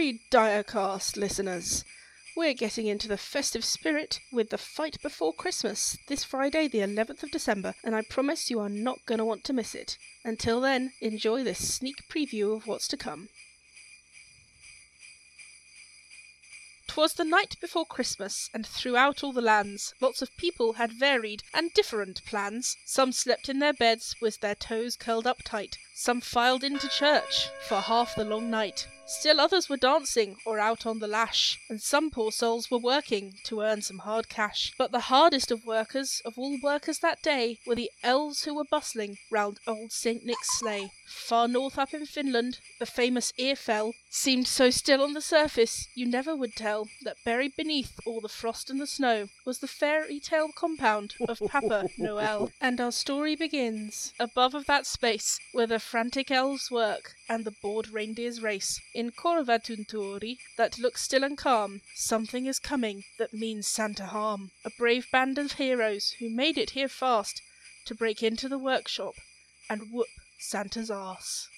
hurry, Diacast listeners! We're getting into the festive spirit with the fight before Christmas this Friday, the 11th of December, and I promise you are not going to want to miss it. Until then, enjoy this sneak preview of what's to come. 'Twas the night before Christmas, and throughout all the lands lots of people had varied and different plans. Some slept in their beds with their toes curled up tight, some filed into church for half the long night. Still others were dancing or out on the lash, and some poor souls were working to earn some hard cash. But the hardest of workers of all workers that day were the elves who were bustling round old St. Nick's sleigh. Far north up in Finland the famous Earfell seemed so still on the surface you never would tell that buried beneath all the frost and the snow was the fairy tale compound of Papa Noel. And our story begins above of that space where the frantic elves work and the bored reindeers race. In Korvatunturi, that looks still and calm, something is coming that means Santa harm. A brave band of heroes who made it here fast to break into the workshop and whoop Santa's ass.